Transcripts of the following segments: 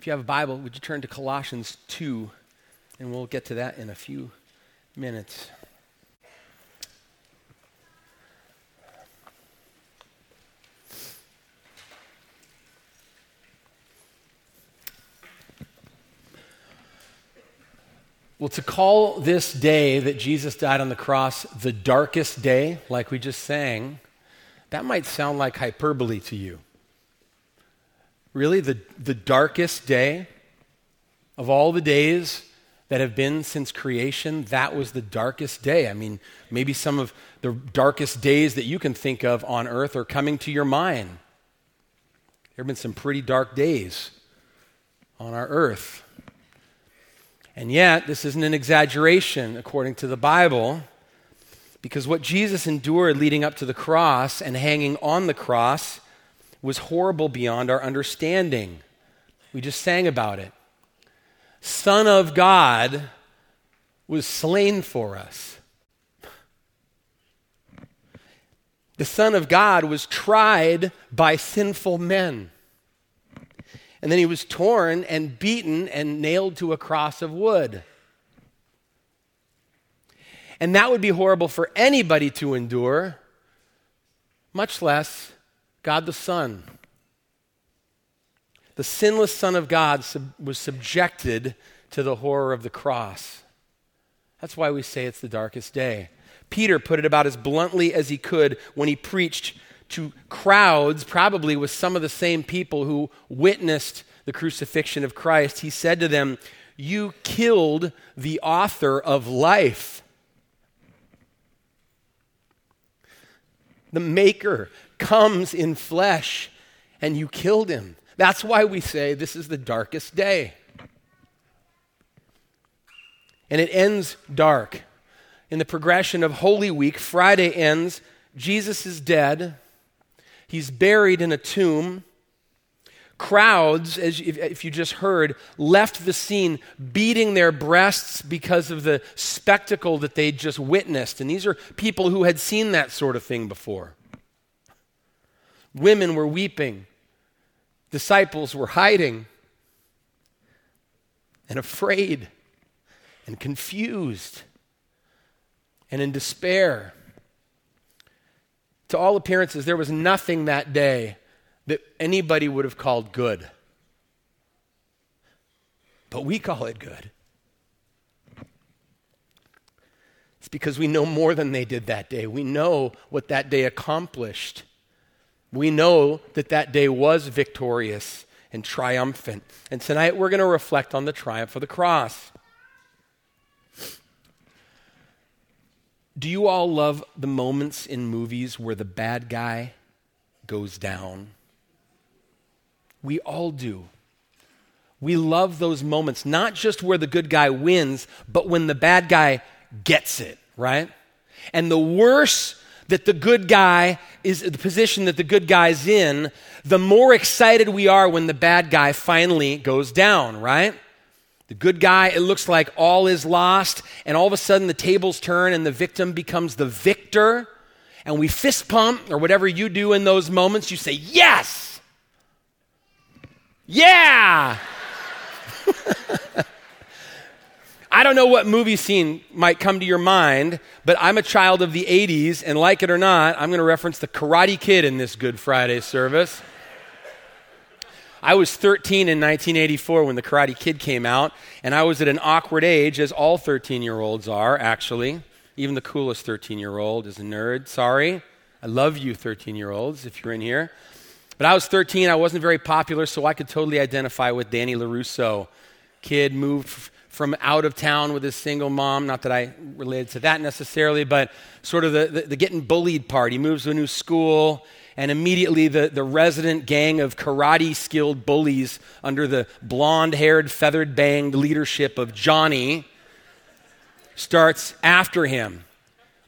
If you have a Bible, would you turn to Colossians 2? And we'll get to that in a few minutes. Well, to call this day that Jesus died on the cross the darkest day, like we just sang, that might sound like hyperbole to you. Really, the, the darkest day of all the days that have been since creation, that was the darkest day. I mean, maybe some of the darkest days that you can think of on earth are coming to your mind. There have been some pretty dark days on our earth. And yet, this isn't an exaggeration according to the Bible, because what Jesus endured leading up to the cross and hanging on the cross was horrible beyond our understanding. We just sang about it. Son of God was slain for us. The Son of God was tried by sinful men. And then he was torn and beaten and nailed to a cross of wood. And that would be horrible for anybody to endure, much less God the Son. The sinless Son of God sub- was subjected to the horror of the cross. That's why we say it's the darkest day. Peter put it about as bluntly as he could when he preached to crowds, probably with some of the same people who witnessed the crucifixion of Christ. He said to them, You killed the author of life. The Maker comes in flesh, and you killed him. That's why we say this is the darkest day. And it ends dark. In the progression of Holy Week, Friday ends, Jesus is dead. He's buried in a tomb. Crowds, as if, you just heard, left the scene beating their breasts because of the spectacle that they'd just witnessed. And these are people who had seen that sort of thing before. Women were weeping, disciples were hiding and afraid and confused and in despair to all appearances, there was nothing that day that anybody would have called good. But we call it good. It's because we know more than they did that day. We know what that day accomplished. We know that that day was victorious and triumphant. And tonight we're going to reflect on the triumph of the cross. Do you all love the moments in movies where the bad guy goes down? We all do. We love those moments, not just where the good guy wins, but when the bad guy gets it, right? And the worse that the good guy is, the position that the good guy's in, the more excited we are when the bad guy finally goes down, right? The good guy, it looks like all is lost, and all of a sudden the tables turn and the victim becomes the victor. And we fist pump, or whatever you do in those moments, you say, Yes! Yeah! I don't know what movie scene might come to your mind, but I'm a child of the 80s, and like it or not, I'm going to reference the Karate Kid in this Good Friday service. I was 13 in 1984 when The Karate Kid came out, and I was at an awkward age, as all 13 year olds are, actually. Even the coolest 13 year old is a nerd. Sorry. I love you, 13 year olds, if you're in here. But I was 13, I wasn't very popular, so I could totally identify with Danny LaRusso. Kid moved from out of town with his single mom. Not that I related to that necessarily, but sort of the, the, the getting bullied part. He moves to a new school and immediately the, the resident gang of karate skilled bullies under the blonde haired, feathered banged leadership of Johnny starts after him,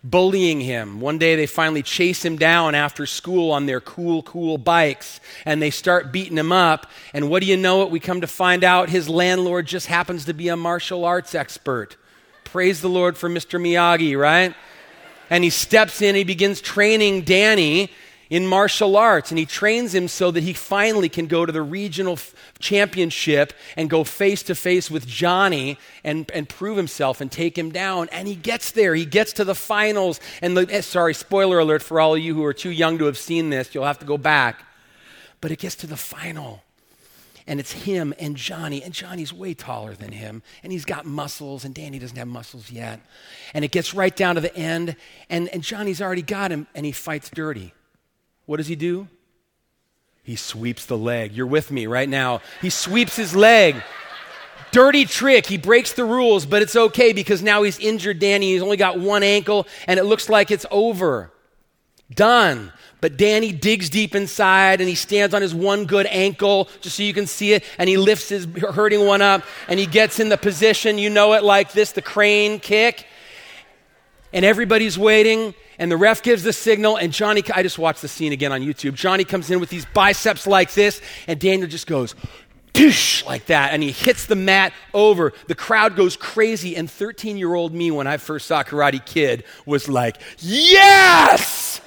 bullying him. One day they finally chase him down after school on their cool, cool bikes and they start beating him up. And what do you know it? We come to find out his landlord just happens to be a martial arts expert. Praise the Lord for Mr. Miyagi, right? And he steps in, he begins training Danny in martial arts and he trains him so that he finally can go to the regional f- championship and go face to face with Johnny and, and prove himself and take him down. And he gets there. He gets to the finals. And the, eh, sorry, spoiler alert for all of you who are too young to have seen this. You'll have to go back. But it gets to the final. And it's him and Johnny. And Johnny's way taller than him. And he's got muscles. And Danny doesn't have muscles yet. And it gets right down to the end. And, and Johnny's already got him. And he fights dirty. What does he do? He sweeps the leg. You're with me right now. He sweeps his leg. Dirty trick. He breaks the rules, but it's okay because now he's injured Danny. He's only got one ankle, and it looks like it's over. Done. But Danny digs deep inside and he stands on his one good ankle just so you can see it. And he lifts his hurting one up and he gets in the position, you know it like this the crane kick. And everybody's waiting and the ref gives the signal, and Johnny, I just watched the scene again on YouTube. Johnny comes in with these biceps like this, and Daniel just goes, Doosh, like that, and he hits the mat over. The crowd goes crazy, and 13 year old me, when I first saw Karate Kid, was like, Yes!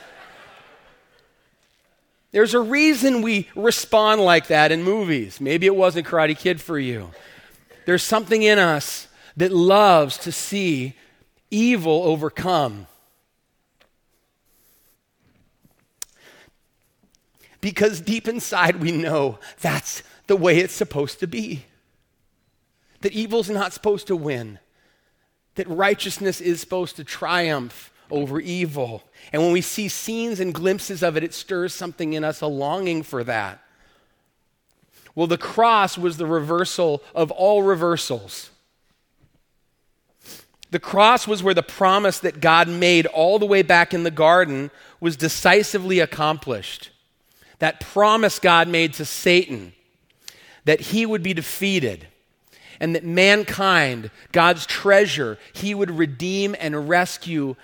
There's a reason we respond like that in movies. Maybe it wasn't Karate Kid for you. There's something in us that loves to see evil overcome. because deep inside we know that's the way it's supposed to be. That evil's not supposed to win, that righteousness is supposed to triumph over evil. And when we see scenes and glimpses of it, it stirs something in us, a longing for that. Well, the cross was the reversal of all reversals. The cross was where the promise that God made all the way back in the garden was decisively accomplished that promise God made to Satan that he would be defeated and that mankind, God's treasure, he would redeem and rescue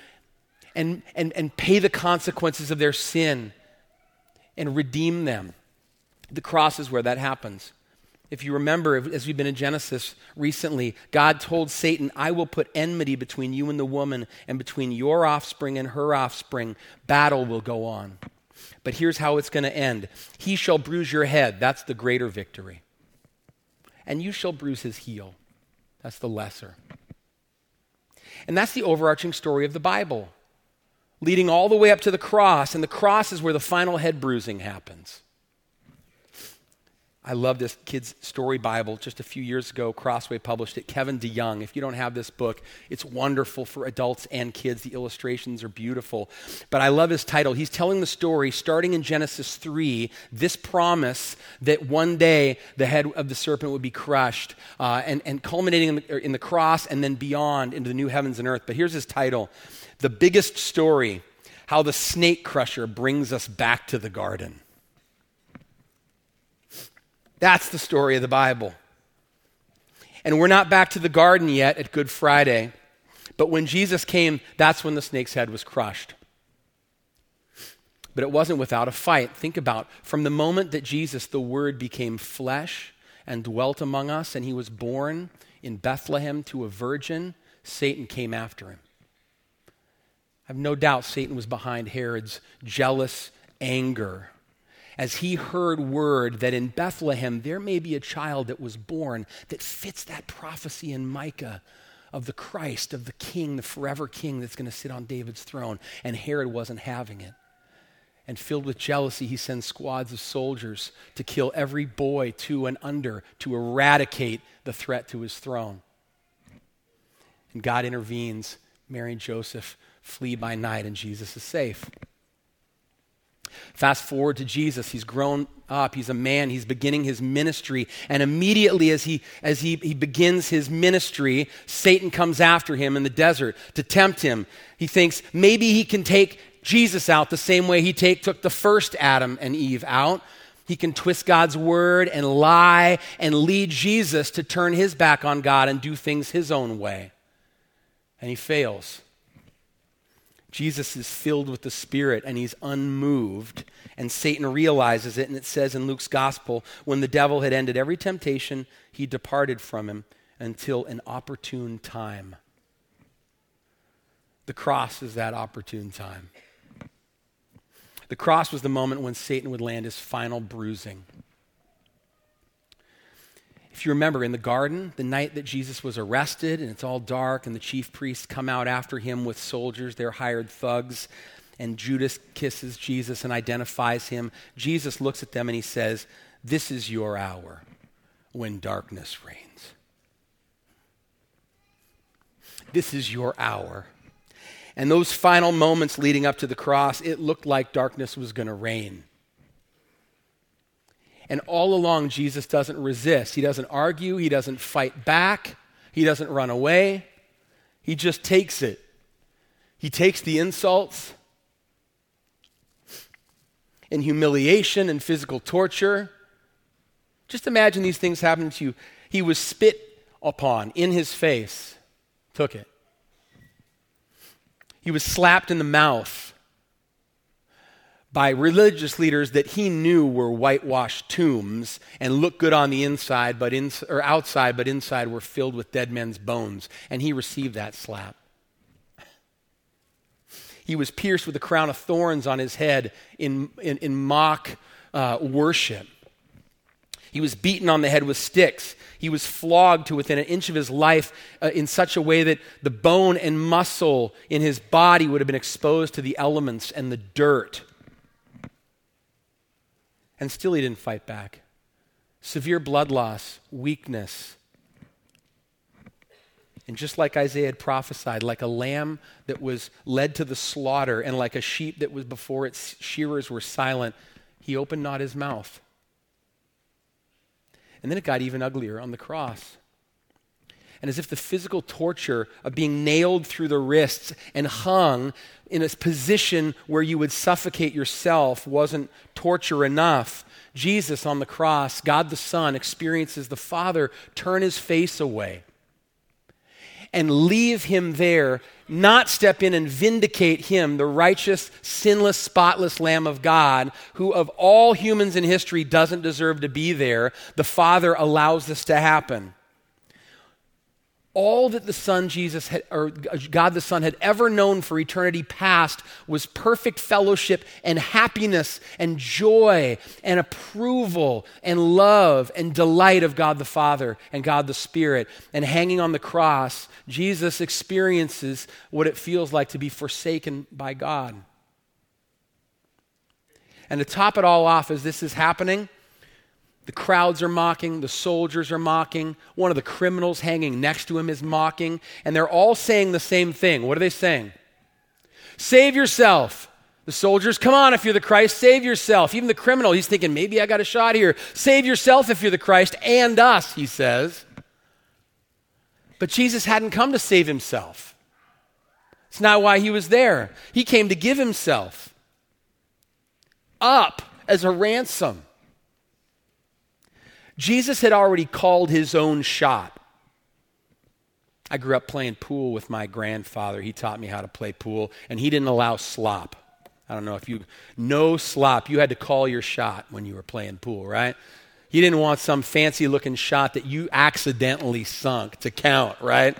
and, and, and pay the consequences of their sin and redeem them. The cross is where that happens. If you remember, as we've been in Genesis recently, God told Satan, I will put enmity between you and the woman, and between your offspring and her offspring. Battle will go on. But here's how it's going to end He shall bruise your head. That's the greater victory. And you shall bruise his heel. That's the lesser. And that's the overarching story of the Bible, leading all the way up to the cross. And the cross is where the final head bruising happens. I love this kid's story Bible. Just a few years ago, Crossway published it. Kevin DeYoung. If you don't have this book, it's wonderful for adults and kids. The illustrations are beautiful. But I love his title. He's telling the story starting in Genesis 3, this promise that one day the head of the serpent would be crushed, uh, and, and culminating in the, in the cross and then beyond into the new heavens and earth. But here's his title The Biggest Story How the Snake Crusher Brings Us Back to the Garden. That's the story of the Bible. And we're not back to the garden yet at Good Friday, but when Jesus came, that's when the snake's head was crushed. But it wasn't without a fight. Think about from the moment that Jesus, the Word, became flesh and dwelt among us, and he was born in Bethlehem to a virgin, Satan came after him. I have no doubt Satan was behind Herod's jealous anger as he heard word that in Bethlehem there may be a child that was born that fits that prophecy in Micah of the Christ, of the king, the forever king that's going to sit on David's throne. And Herod wasn't having it. And filled with jealousy, he sends squads of soldiers to kill every boy two and under to eradicate the threat to his throne. And God intervenes. Mary and Joseph flee by night, and Jesus is safe. Fast forward to Jesus. He's grown up. He's a man. He's beginning his ministry. And immediately as he, as he, he begins his ministry, Satan comes after him in the desert to tempt him. He thinks maybe he can take Jesus out the same way he take, took the first Adam and Eve out. He can twist God's word and lie and lead Jesus to turn his back on God and do things his own way. And he fails. Jesus is filled with the Spirit and he's unmoved. And Satan realizes it. And it says in Luke's gospel when the devil had ended every temptation, he departed from him until an opportune time. The cross is that opportune time. The cross was the moment when Satan would land his final bruising. If you remember in the garden, the night that Jesus was arrested and it's all dark, and the chief priests come out after him with soldiers, they're hired thugs, and Judas kisses Jesus and identifies him. Jesus looks at them and he says, This is your hour when darkness reigns. This is your hour. And those final moments leading up to the cross, it looked like darkness was going to reign. And all along, Jesus doesn't resist. He doesn't argue. He doesn't fight back. He doesn't run away. He just takes it. He takes the insults and humiliation and physical torture. Just imagine these things happening to you. He was spit upon in his face, took it. He was slapped in the mouth by religious leaders that he knew were whitewashed tombs and looked good on the inside but in, or outside but inside were filled with dead men's bones. And he received that slap. He was pierced with a crown of thorns on his head in, in, in mock uh, worship. He was beaten on the head with sticks. He was flogged to within an inch of his life uh, in such a way that the bone and muscle in his body would have been exposed to the elements and the dirt and still he didn't fight back. Severe blood loss, weakness. And just like Isaiah had prophesied, like a lamb that was led to the slaughter, and like a sheep that was before its shearers were silent, he opened not his mouth. And then it got even uglier on the cross. And as if the physical torture of being nailed through the wrists and hung in a position where you would suffocate yourself wasn't torture enough. Jesus on the cross, God the Son, experiences the Father turn his face away and leave him there, not step in and vindicate him, the righteous, sinless, spotless Lamb of God, who of all humans in history doesn't deserve to be there. The Father allows this to happen all that the Son Jesus had, or God the Son had ever known for eternity past was perfect fellowship and happiness and joy and approval and love and delight of God the Father and God the Spirit. And hanging on the cross, Jesus experiences what it feels like to be forsaken by God. And to top it all off, as this is happening, the crowds are mocking, the soldiers are mocking, one of the criminals hanging next to him is mocking, and they're all saying the same thing. What are they saying? Save yourself. The soldiers, come on, if you're the Christ, save yourself. Even the criminal, he's thinking, maybe I got a shot here. Save yourself if you're the Christ and us, he says. But Jesus hadn't come to save himself. It's not why he was there. He came to give himself up as a ransom. Jesus had already called his own shot. I grew up playing pool with my grandfather. He taught me how to play pool, and he didn't allow slop. I don't know if you know slop. You had to call your shot when you were playing pool, right? He didn't want some fancy looking shot that you accidentally sunk to count, right?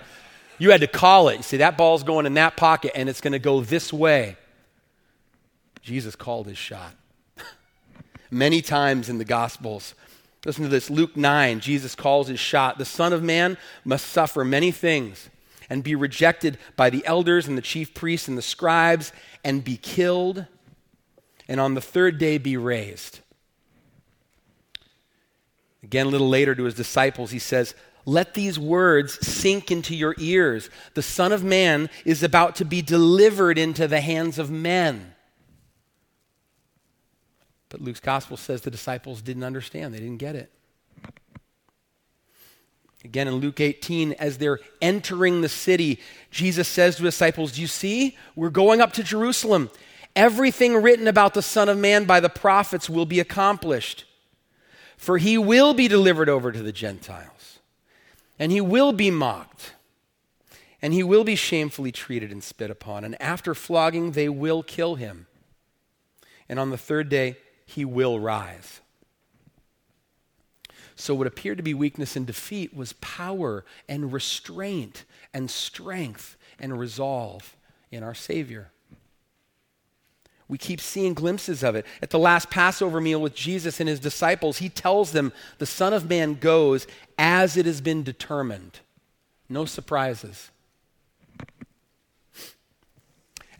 You had to call it. You see, that ball's going in that pocket and it's going to go this way. Jesus called his shot. Many times in the Gospels, Listen to this Luke 9, Jesus calls his shot. The Son of Man must suffer many things and be rejected by the elders and the chief priests and the scribes and be killed, and on the third day be raised. Again, a little later to his disciples, he says, Let these words sink into your ears. The Son of Man is about to be delivered into the hands of men. But Luke's gospel says the disciples didn't understand, they didn't get it. Again, in Luke 18, as they're entering the city, Jesus says to his disciples, Do you see? We're going up to Jerusalem. Everything written about the Son of Man by the prophets will be accomplished. For he will be delivered over to the Gentiles, and he will be mocked, and he will be shamefully treated and spit upon. And after flogging, they will kill him. And on the third day, he will rise. So, what appeared to be weakness and defeat was power and restraint and strength and resolve in our Savior. We keep seeing glimpses of it. At the last Passover meal with Jesus and his disciples, he tells them, The Son of Man goes as it has been determined. No surprises.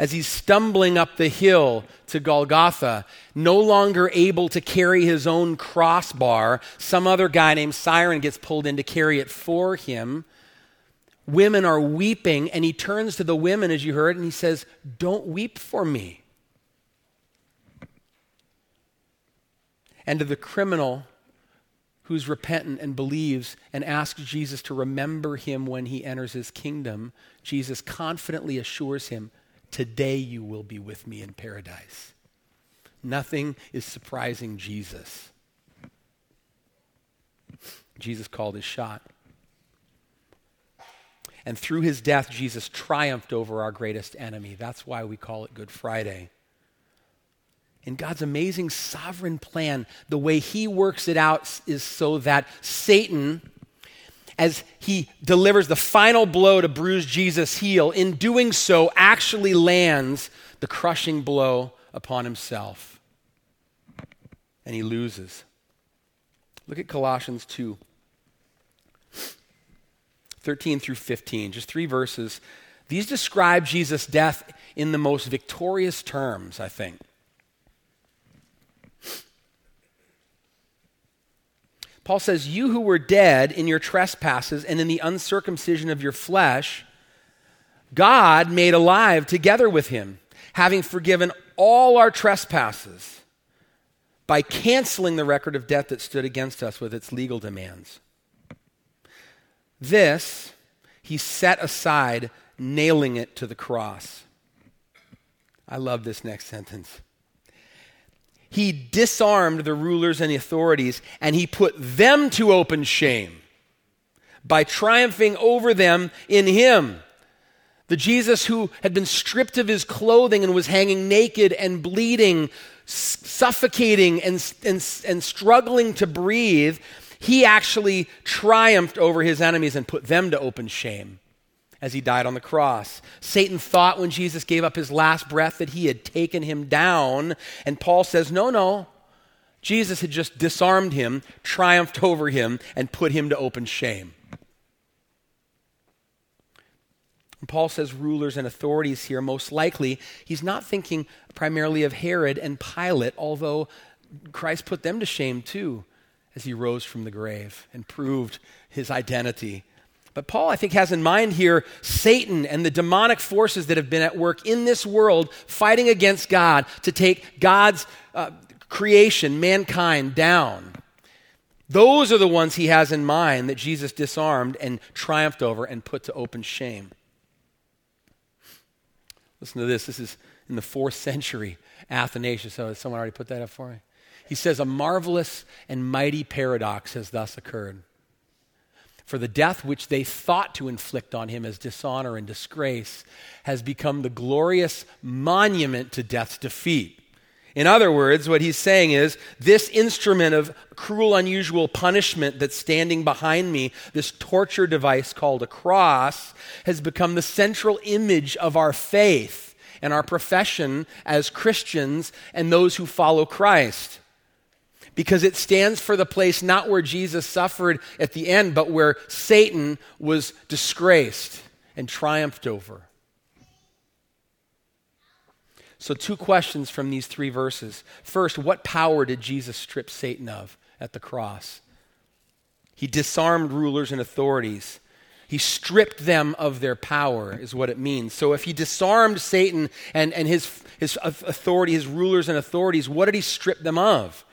As he's stumbling up the hill to Golgotha, no longer able to carry his own crossbar, some other guy named Cyrene gets pulled in to carry it for him. Women are weeping, and he turns to the women, as you heard, and he says, Don't weep for me. and to the criminal who's repentant and believes and asks Jesus to remember him when he enters his kingdom, Jesus confidently assures him, Today you will be with me in paradise. Nothing is surprising Jesus. Jesus called his shot. And through his death, Jesus triumphed over our greatest enemy. That's why we call it Good Friday in God's amazing sovereign plan, the way He works it out is so that Satan, as he delivers the final blow to bruise Jesus' heel, in doing so, actually lands the crushing blow upon himself. And he loses. Look at Colossians 2 13 through 15, just three verses. These describe Jesus' death in the most victorious terms, I think. Paul says, You who were dead in your trespasses and in the uncircumcision of your flesh, God made alive together with him, having forgiven all our trespasses by canceling the record of debt that stood against us with its legal demands. This he set aside, nailing it to the cross. I love this next sentence he disarmed the rulers and the authorities and he put them to open shame by triumphing over them in him. The Jesus who had been stripped of his clothing and was hanging naked and bleeding, suffocating and, and, and struggling to breathe, he actually triumphed over his enemies and put them to open shame as he died on the cross. Satan thought when Jesus gave up his last breath that he had taken him down, and Paul says, no, no. Jesus had just disarmed him, triumphed over him, and put him to open shame. And Paul says rulers and authorities here, most likely, he's not thinking primarily of Herod and Pilate, although Christ put them to shame too as he rose from the grave and proved his identity but Paul, I think, has in mind here Satan and the demonic forces that have been at work in this world fighting against God to take God's uh, creation, mankind, down. Those are the ones he has in mind that Jesus disarmed and triumphed over and put to open shame. Listen to this. This is in the fourth century Athanasius. So, someone already put that up for me? He says, A marvelous and mighty paradox has thus occurred. For the death which they thought to inflict on him as dishonor and disgrace has become the glorious monument to death's defeat. In other words, what he's saying is this instrument of cruel, unusual punishment that's standing behind me, this torture device called a cross, has become the central image of our faith and our profession as Christians and those who follow Christ because it stands for the place not where Jesus suffered at the end, but where Satan was disgraced and triumphed over. So, two questions from these three verses. First, what power did Jesus strip Satan of at the cross? He disarmed rulers and authorities. He stripped them of their power, is what it means. So, if he disarmed Satan and, and his, his authority, his rulers and authorities, what did he strip them of?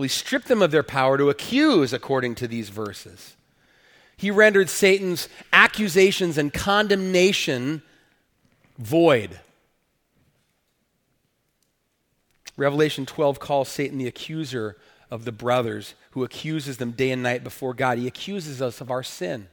Well, he stripped them of their power to accuse, according to these verses. He rendered Satan's accusations and condemnation void. Revelation 12 calls Satan the accuser of the brothers who accuses them day and night before God. He accuses us of our sin.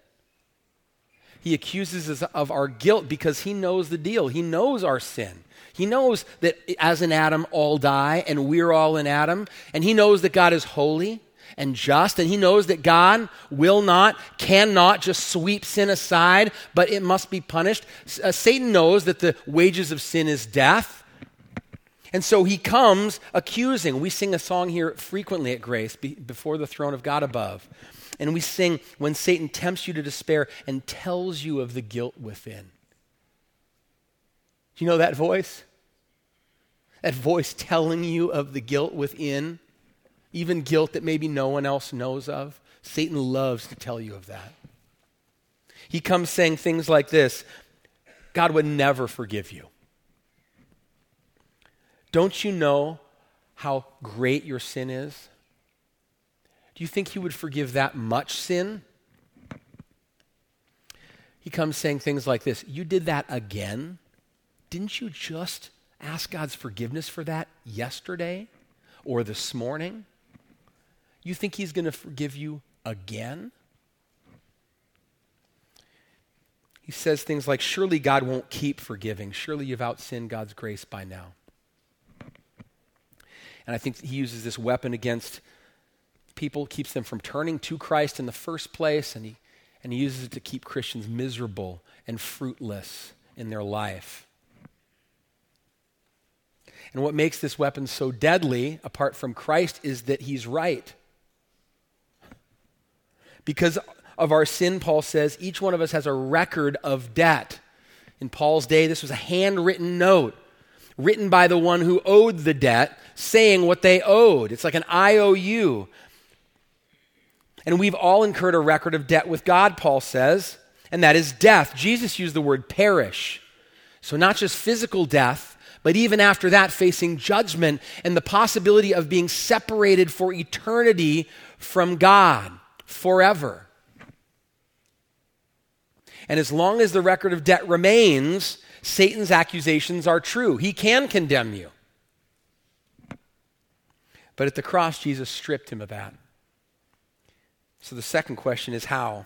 He accuses us of our guilt because he knows the deal. He knows our sin. He knows that as in Adam, all die, and we're all in Adam. And he knows that God is holy and just, and he knows that God will not, cannot just sweep sin aside, but it must be punished. Uh, Satan knows that the wages of sin is death. And so he comes accusing. We sing a song here frequently at Grace, be, before the throne of God above. And we sing when Satan tempts you to despair and tells you of the guilt within. Do you know that voice? That voice telling you of the guilt within, even guilt that maybe no one else knows of. Satan loves to tell you of that. He comes saying things like this God would never forgive you. Don't you know how great your sin is? Do you think he would forgive that much sin? He comes saying things like this You did that again? Didn't you just ask God's forgiveness for that yesterday or this morning? You think he's going to forgive you again? He says things like, Surely God won't keep forgiving. Surely you've outsinned God's grace by now. And I think he uses this weapon against people, keeps them from turning to Christ in the first place, and he, and he uses it to keep Christians miserable and fruitless in their life. And what makes this weapon so deadly, apart from Christ, is that he's right. Because of our sin, Paul says, each one of us has a record of debt. In Paul's day, this was a handwritten note written by the one who owed the debt, saying what they owed. It's like an IOU. And we've all incurred a record of debt with God, Paul says, and that is death. Jesus used the word perish. So, not just physical death, but even after that, facing judgment and the possibility of being separated for eternity from God forever. And as long as the record of debt remains, Satan's accusations are true. He can condemn you. But at the cross, Jesus stripped him of that. So the second question is how?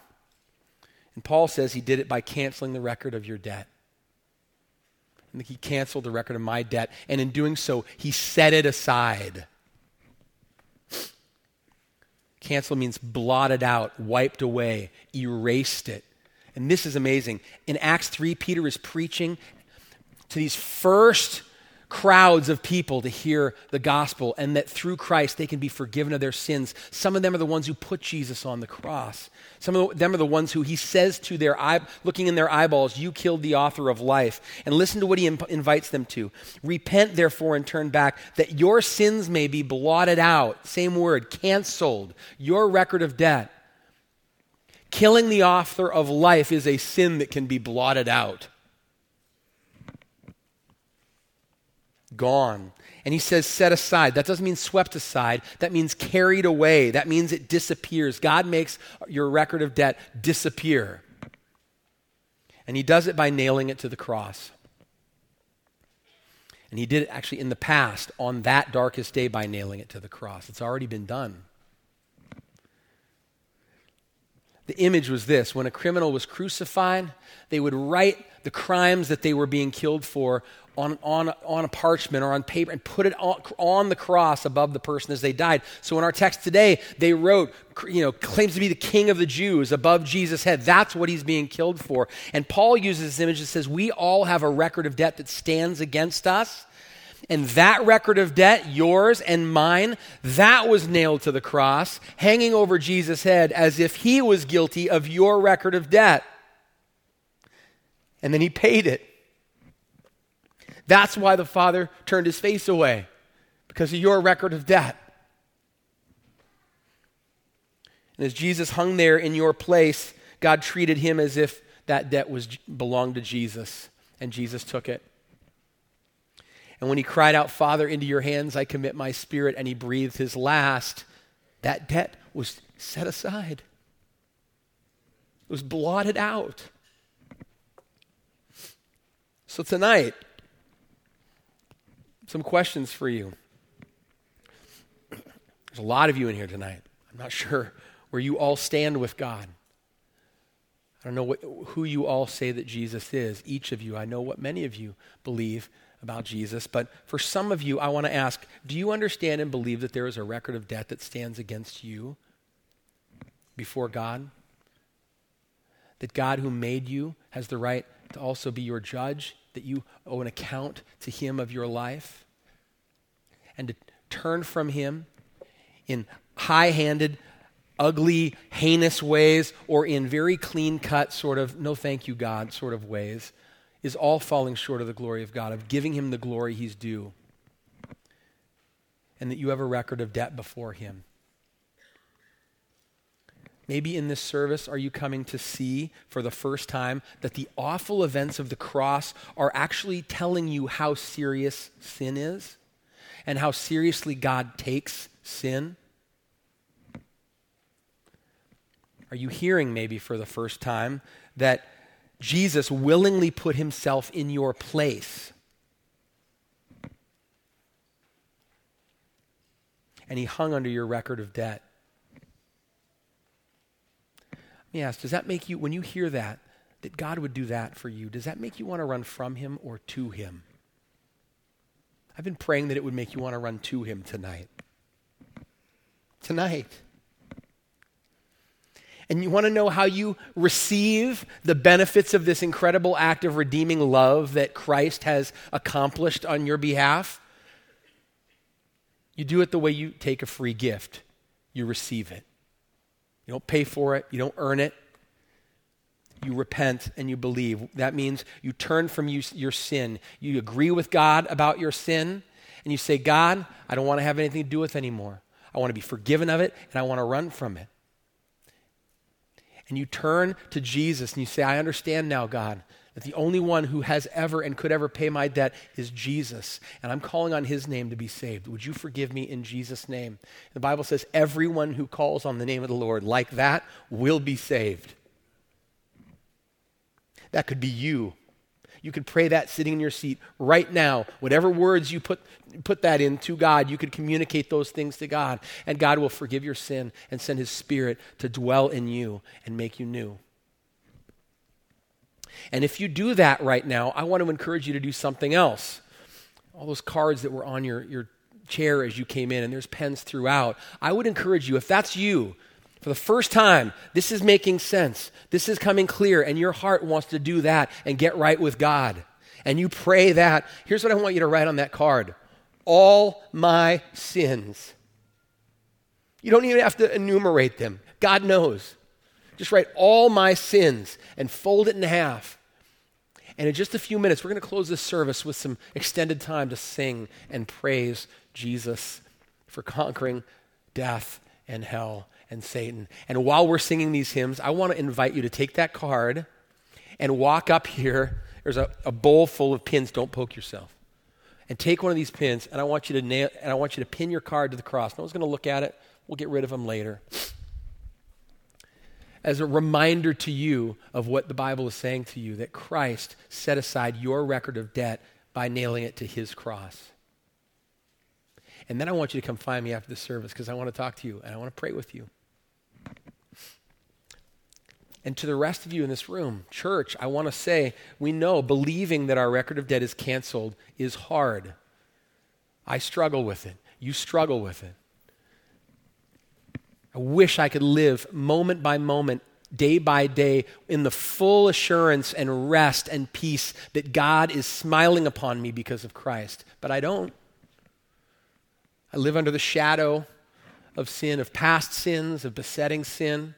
And Paul says he did it by canceling the record of your debt. And he canceled the record of my debt. And in doing so, he set it aside. Cancel means blotted out, wiped away, erased it. And this is amazing. In Acts 3, Peter is preaching to these first crowds of people to hear the gospel and that through Christ they can be forgiven of their sins. Some of them are the ones who put Jesus on the cross. Some of them are the ones who he says to their eye, looking in their eyeballs, You killed the author of life. And listen to what he invites them to. Repent, therefore, and turn back, that your sins may be blotted out. Same word, canceled. Your record of debt Killing the author of life is a sin that can be blotted out. Gone. And he says, set aside. That doesn't mean swept aside. That means carried away. That means it disappears. God makes your record of debt disappear. And he does it by nailing it to the cross. And he did it actually in the past on that darkest day by nailing it to the cross. It's already been done. The image was this when a criminal was crucified, they would write the crimes that they were being killed for on, on, on a parchment or on paper and put it on, on the cross above the person as they died. So in our text today, they wrote, you know, claims to be the king of the Jews above Jesus' head. That's what he's being killed for. And Paul uses this image that says, We all have a record of debt that stands against us. And that record of debt, yours and mine, that was nailed to the cross, hanging over Jesus' head as if he was guilty of your record of debt. And then he paid it. That's why the Father turned his face away, because of your record of debt. And as Jesus hung there in your place, God treated him as if that debt was belonged to Jesus, and Jesus took it. And when he cried out, Father, into your hands I commit my spirit, and he breathed his last, that debt was set aside. It was blotted out. So tonight, some questions for you. There's a lot of you in here tonight. I'm not sure where you all stand with God. I don't know what, who you all say that Jesus is. Each of you, I know what many of you believe about Jesus, but for some of you, I want to ask do you understand and believe that there is a record of debt that stands against you before God? That God, who made you, has the right to also be your judge, that you owe an account to Him of your life? and to turn from Him in high handed, ugly, heinous ways or in very clean cut, sort of, no thank you, God, sort of ways, is all falling short of the glory of God, of giving Him the glory He's due. And that you have a record of debt before Him. Maybe in this service, are you coming to see for the first time that the awful events of the cross are actually telling you how serious sin is and how seriously God takes sin? Are you hearing, maybe for the first time, that Jesus willingly put himself in your place? And he hung under your record of debt. Let me ask, does that make you, when you hear that, that God would do that for you, does that make you want to run from Him or to Him? I've been praying that it would make you want to run to Him tonight. Tonight. And you want to know how you receive the benefits of this incredible act of redeeming love that Christ has accomplished on your behalf? You do it the way you take a free gift, you receive it. You don't pay for it, you don't earn it. You repent and you believe. That means you turn from you, your sin. You agree with God about your sin, and you say, God, I don't want to have anything to do with anymore. I want to be forgiven of it, and I want to run from it. And you turn to Jesus and you say, I understand now, God, that the only one who has ever and could ever pay my debt is Jesus. And I'm calling on his name to be saved. Would you forgive me in Jesus' name? The Bible says, everyone who calls on the name of the Lord like that will be saved. That could be you. You could pray that sitting in your seat right now. Whatever words you put, put that in to God, you could communicate those things to God. And God will forgive your sin and send his spirit to dwell in you and make you new. And if you do that right now, I want to encourage you to do something else. All those cards that were on your, your chair as you came in, and there's pens throughout. I would encourage you, if that's you, for the first time, this is making sense. This is coming clear, and your heart wants to do that and get right with God. And you pray that. Here's what I want you to write on that card All my sins. You don't even have to enumerate them, God knows. Just write all my sins and fold it in half. And in just a few minutes, we're going to close this service with some extended time to sing and praise Jesus for conquering death and hell and Satan. And while we're singing these hymns, I want to invite you to take that card and walk up here. There's a, a bowl full of pins. Don't poke yourself. And take one of these pins, and I want you to nail, and I want you to pin your card to the cross. No one's going to look at it. We'll get rid of them later as a reminder to you of what the Bible is saying to you that Christ set aside your record of debt by nailing it to his cross. And then I want you to come find me after the service because I want to talk to you and I want to pray with you. And to the rest of you in this room, church, I want to say we know believing that our record of debt is canceled is hard. I struggle with it. You struggle with it. I wish I could live moment by moment, day by day, in the full assurance and rest and peace that God is smiling upon me because of Christ. But I don't. I live under the shadow of sin, of past sins, of besetting sin.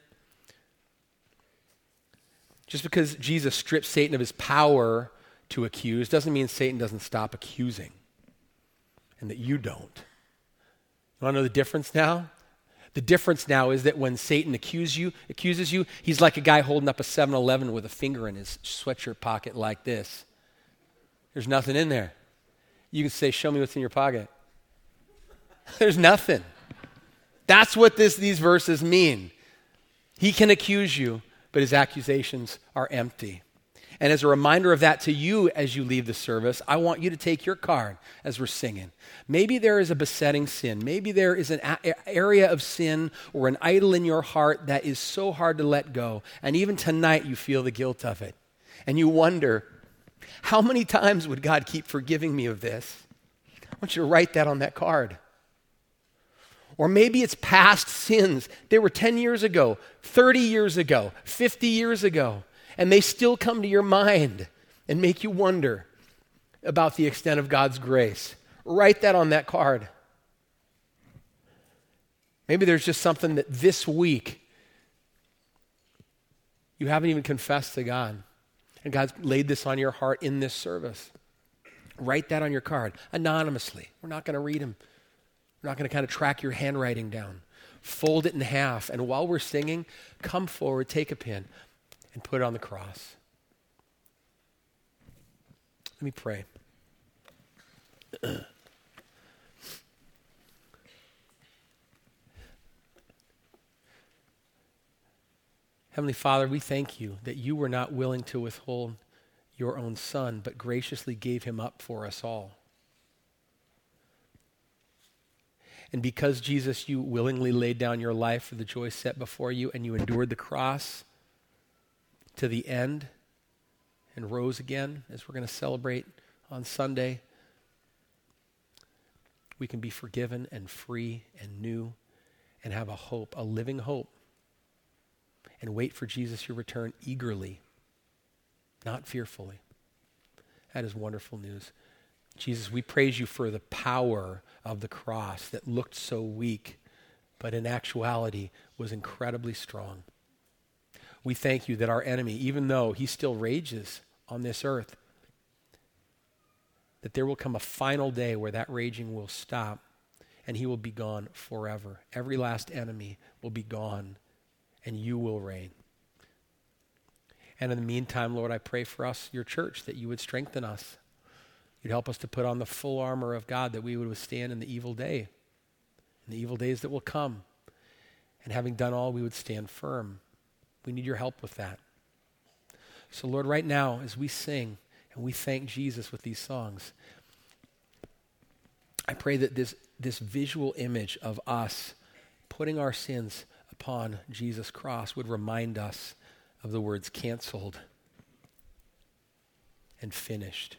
Just because Jesus strips Satan of his power to accuse doesn't mean Satan doesn't stop accusing and that you don't. You want to know the difference now? The difference now is that when Satan accuses you, accuses you, he's like a guy holding up a 7-Eleven with a finger in his sweatshirt pocket like this. There's nothing in there. You can say, "Show me what's in your pocket." There's nothing. That's what this, these verses mean. He can accuse you, but his accusations are empty. And as a reminder of that to you as you leave the service, I want you to take your card as we're singing. Maybe there is a besetting sin. Maybe there is an a- area of sin or an idol in your heart that is so hard to let go. And even tonight, you feel the guilt of it. And you wonder, how many times would God keep forgiving me of this? I want you to write that on that card. Or maybe it's past sins. They were 10 years ago, 30 years ago, 50 years ago and they still come to your mind and make you wonder about the extent of God's grace. Write that on that card. Maybe there's just something that this week you haven't even confessed to God. And God's laid this on your heart in this service. Write that on your card anonymously. We're not going to read them. We're not going to kind of track your handwriting down. Fold it in half. And while we're singing, come forward, take a pen, and put it on the cross. Let me pray. Heavenly Father, we thank you that you were not willing to withhold your own Son, but graciously gave him up for us all. And because, Jesus, you willingly laid down your life for the joy set before you, and you endured the cross to the end and rose again, as we're going to celebrate on Sunday, we can be forgiven and free and new and have a hope, a living hope and wait for Jesus, your return, eagerly, not fearfully. That is wonderful news. Jesus, we praise you for the power of the cross that looked so weak, but in actuality was incredibly strong. We thank you that our enemy, even though he still rages on this earth, that there will come a final day where that raging will stop and he will be gone forever. Every last enemy will be gone and you will reign. And in the meantime, Lord, I pray for us, your church, that you would strengthen us. You'd help us to put on the full armor of God that we would withstand in the evil day, in the evil days that will come. And having done all, we would stand firm. We need your help with that. So, Lord, right now, as we sing and we thank Jesus with these songs, I pray that this, this visual image of us putting our sins upon Jesus' cross would remind us of the words canceled and finished.